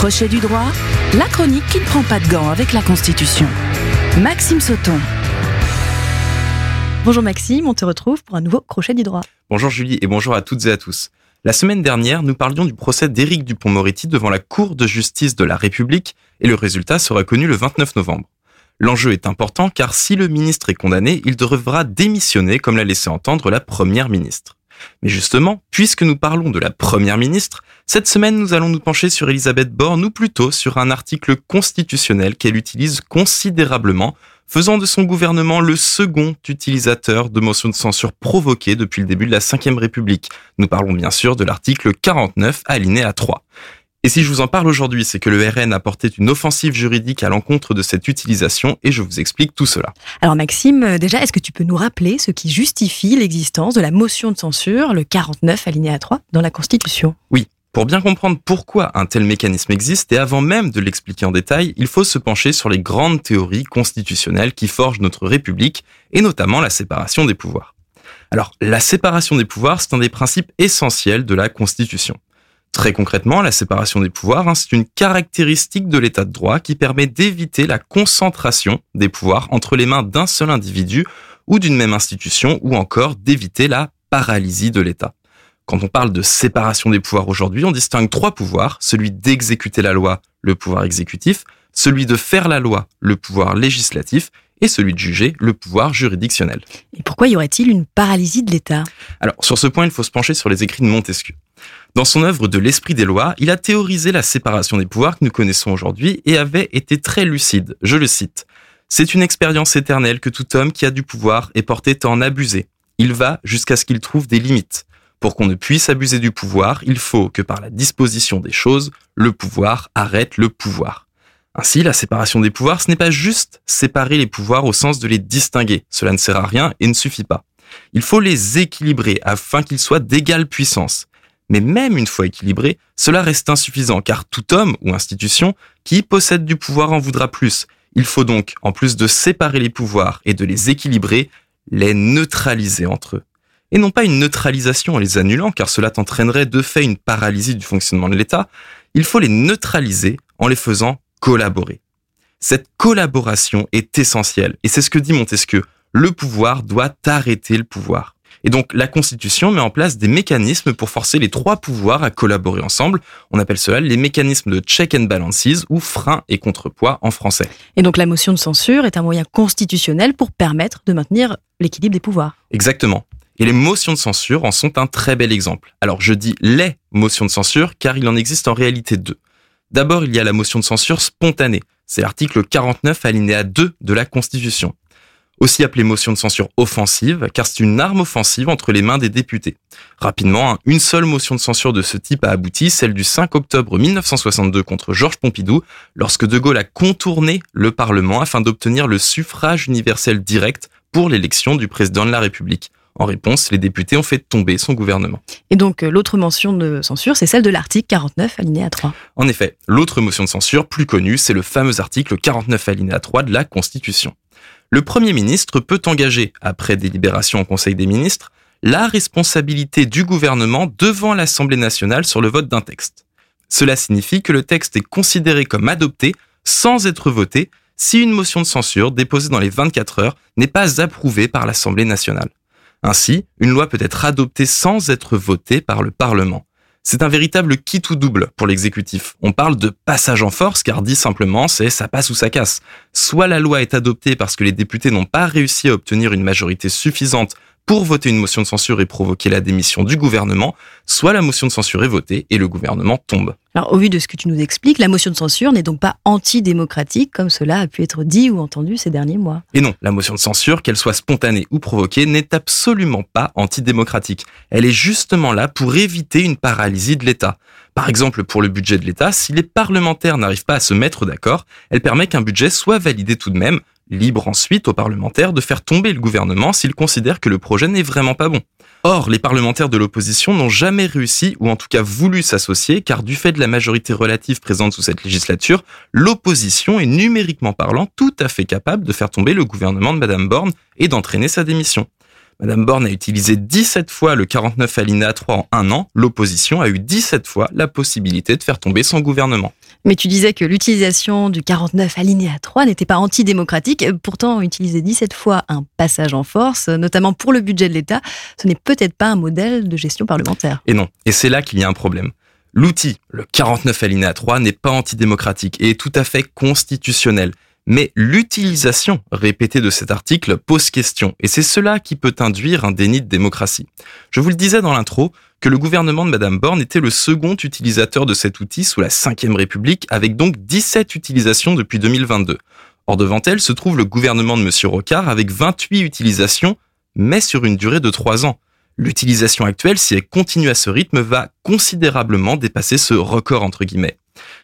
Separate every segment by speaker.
Speaker 1: Crochet du droit, la chronique qui ne prend pas de gants avec la Constitution. Maxime Sauton.
Speaker 2: Bonjour Maxime, on te retrouve pour un nouveau Crochet du droit.
Speaker 3: Bonjour Julie et bonjour à toutes et à tous. La semaine dernière, nous parlions du procès d'Éric Dupont-Moretti devant la Cour de justice de la République et le résultat sera connu le 29 novembre. L'enjeu est important car si le ministre est condamné, il devra démissionner comme l'a laissé entendre la première ministre. Mais justement, puisque nous parlons de la première ministre, cette semaine nous allons nous pencher sur Elisabeth Borne ou plutôt sur un article constitutionnel qu'elle utilise considérablement, faisant de son gouvernement le second utilisateur de motions de censure provoquées depuis le début de la Ve République. Nous parlons bien sûr de l'article 49 alinéa 3. Et si je vous en parle aujourd'hui, c'est que le RN a porté une offensive juridique à l'encontre de cette utilisation et je vous explique tout cela.
Speaker 2: Alors Maxime, euh, déjà, est-ce que tu peux nous rappeler ce qui justifie l'existence de la motion de censure, le 49 alinéa 3, dans la Constitution?
Speaker 3: Oui. Pour bien comprendre pourquoi un tel mécanisme existe et avant même de l'expliquer en détail, il faut se pencher sur les grandes théories constitutionnelles qui forgent notre République et notamment la séparation des pouvoirs. Alors, la séparation des pouvoirs, c'est un des principes essentiels de la Constitution. Très concrètement, la séparation des pouvoirs, hein, c'est une caractéristique de l'état de droit qui permet d'éviter la concentration des pouvoirs entre les mains d'un seul individu ou d'une même institution ou encore d'éviter la paralysie de l'État. Quand on parle de séparation des pouvoirs aujourd'hui, on distingue trois pouvoirs, celui d'exécuter la loi, le pouvoir exécutif, celui de faire la loi, le pouvoir législatif, et celui de juger, le pouvoir juridictionnel.
Speaker 2: Et pourquoi y aurait-il une paralysie de l'État?
Speaker 3: Alors, sur ce point, il faut se pencher sur les écrits de Montesquieu. Dans son œuvre de l'esprit des lois, il a théorisé la séparation des pouvoirs que nous connaissons aujourd'hui et avait été très lucide. Je le cite. C'est une expérience éternelle que tout homme qui a du pouvoir est porté à en abuser. Il va jusqu'à ce qu'il trouve des limites. Pour qu'on ne puisse abuser du pouvoir, il faut que par la disposition des choses, le pouvoir arrête le pouvoir. Ainsi, la séparation des pouvoirs, ce n'est pas juste séparer les pouvoirs au sens de les distinguer. Cela ne sert à rien et ne suffit pas. Il faut les équilibrer afin qu'ils soient d'égale puissance. Mais même une fois équilibrés, cela reste insuffisant car tout homme ou institution qui possède du pouvoir en voudra plus. Il faut donc, en plus de séparer les pouvoirs et de les équilibrer, les neutraliser entre eux. Et non pas une neutralisation en les annulant, car cela entraînerait de fait une paralysie du fonctionnement de l'État, il faut les neutraliser en les faisant collaborer. Cette collaboration est essentielle, et c'est ce que dit Montesquieu. Le pouvoir doit arrêter le pouvoir. Et donc la Constitution met en place des mécanismes pour forcer les trois pouvoirs à collaborer ensemble. On appelle cela les mécanismes de check and balances ou frein et contrepoids en français.
Speaker 2: Et donc la motion de censure est un moyen constitutionnel pour permettre de maintenir l'équilibre des pouvoirs.
Speaker 3: Exactement. Et les motions de censure en sont un très bel exemple. Alors je dis les motions de censure car il en existe en réalité deux. D'abord, il y a la motion de censure spontanée. C'est l'article 49 alinéa 2 de la Constitution aussi appelée motion de censure offensive, car c'est une arme offensive entre les mains des députés. Rapidement, hein, une seule motion de censure de ce type a abouti, celle du 5 octobre 1962 contre Georges Pompidou, lorsque De Gaulle a contourné le Parlement afin d'obtenir le suffrage universel direct pour l'élection du président de la République. En réponse, les députés ont fait tomber son gouvernement.
Speaker 2: Et donc, euh, l'autre mention de censure, c'est celle de l'article 49, alinéa 3.
Speaker 3: En effet, l'autre motion de censure, plus connue, c'est le fameux article 49, alinéa 3 de la Constitution le Premier ministre peut engager, après délibération au Conseil des ministres, la responsabilité du gouvernement devant l'Assemblée nationale sur le vote d'un texte. Cela signifie que le texte est considéré comme adopté sans être voté si une motion de censure déposée dans les 24 heures n'est pas approuvée par l'Assemblée nationale. Ainsi, une loi peut être adoptée sans être votée par le Parlement. C'est un véritable kit ou double pour l'exécutif. On parle de passage en force car dit simplement c'est ça passe ou ça casse. Soit la loi est adoptée parce que les députés n'ont pas réussi à obtenir une majorité suffisante pour voter une motion de censure et provoquer la démission du gouvernement, soit la motion de censure est votée et le gouvernement tombe.
Speaker 2: Alors, au vu de ce que tu nous expliques, la motion de censure n'est donc pas antidémocratique comme cela a pu être dit ou entendu ces derniers mois.
Speaker 3: Et non, la motion de censure, qu'elle soit spontanée ou provoquée, n'est absolument pas antidémocratique. Elle est justement là pour éviter une paralysie de l'État. Par exemple, pour le budget de l'État, si les parlementaires n'arrivent pas à se mettre d'accord, elle permet qu'un budget soit validé tout de même, libre ensuite aux parlementaires de faire tomber le gouvernement s'ils considèrent que le projet n'est vraiment pas bon. Or, les parlementaires de l'opposition n'ont jamais réussi, ou en tout cas voulu s'associer, car du fait de la majorité relative présente sous cette législature, l'opposition est numériquement parlant tout à fait capable de faire tomber le gouvernement de Madame Borne et d'entraîner sa démission. Madame Borne a utilisé 17 fois le 49 alinéa 3 en un an. L'opposition a eu 17 fois la possibilité de faire tomber son gouvernement.
Speaker 2: Mais tu disais que l'utilisation du 49 alinéa 3 n'était pas antidémocratique. Pourtant, utiliser 17 fois un passage en force, notamment pour le budget de l'État, ce n'est peut-être pas un modèle de gestion parlementaire.
Speaker 3: Et non. Et c'est là qu'il y a un problème. L'outil, le 49 alinéa 3, n'est pas antidémocratique et est tout à fait constitutionnel. Mais l'utilisation répétée de cet article pose question, et c'est cela qui peut induire un déni de démocratie. Je vous le disais dans l'intro, que le gouvernement de Madame Borne était le second utilisateur de cet outil sous la Ve République, avec donc 17 utilisations depuis 2022. Or devant elle se trouve le gouvernement de Monsieur Rocard avec 28 utilisations, mais sur une durée de 3 ans. L'utilisation actuelle, si elle continue à ce rythme, va considérablement dépasser ce record entre guillemets.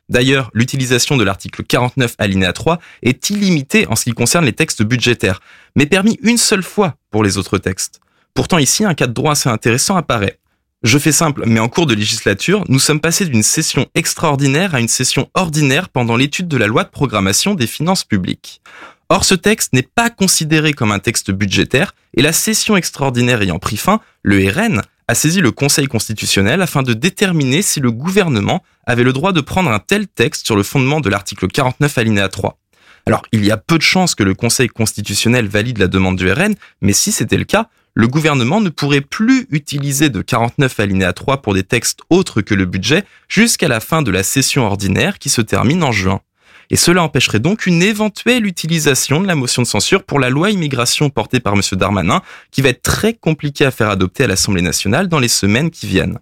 Speaker 3: D'ailleurs, l'utilisation de l'article 49 alinéa 3 est illimitée en ce qui concerne les textes budgétaires, mais permis une seule fois pour les autres textes. Pourtant ici, un cas de droit assez intéressant apparaît. Je fais simple, mais en cours de législature, nous sommes passés d'une session extraordinaire à une session ordinaire pendant l'étude de la loi de programmation des finances publiques. Or, ce texte n'est pas considéré comme un texte budgétaire et la session extraordinaire ayant pris fin, le RN a saisi le Conseil constitutionnel afin de déterminer si le gouvernement avait le droit de prendre un tel texte sur le fondement de l'article 49 alinéa 3. Alors, il y a peu de chances que le Conseil constitutionnel valide la demande du RN, mais si c'était le cas, le gouvernement ne pourrait plus utiliser de 49 alinéa 3 pour des textes autres que le budget jusqu'à la fin de la session ordinaire qui se termine en juin et cela empêcherait donc une éventuelle utilisation de la motion de censure pour la loi immigration portée par M. Darmanin, qui va être très compliqué à faire adopter à l'Assemblée nationale dans les semaines qui viennent.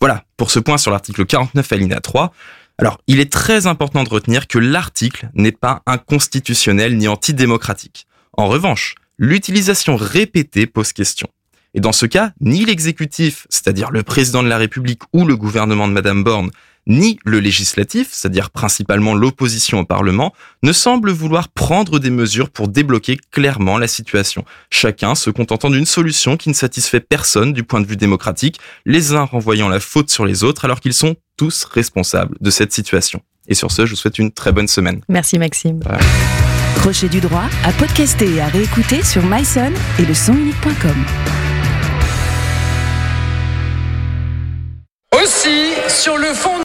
Speaker 3: Voilà, pour ce point sur l'article 49 alinéa 3. Alors, il est très important de retenir que l'article n'est pas inconstitutionnel ni antidémocratique. En revanche, l'utilisation répétée pose question. Et dans ce cas, ni l'exécutif, c'est-à-dire le président de la République ou le gouvernement de Madame Borne, ni le législatif, c'est-à-dire principalement l'opposition au Parlement, ne semble vouloir prendre des mesures pour débloquer clairement la situation. Chacun se contentant d'une solution qui ne satisfait personne du point de vue démocratique, les uns renvoyant la faute sur les autres alors qu'ils sont tous responsables de cette situation. Et sur ce, je vous souhaite une très bonne semaine.
Speaker 2: Merci Maxime.
Speaker 1: Crochet du droit à podcaster et à réécouter sur myson et le sonunique.com.
Speaker 4: Aussi, sur le fond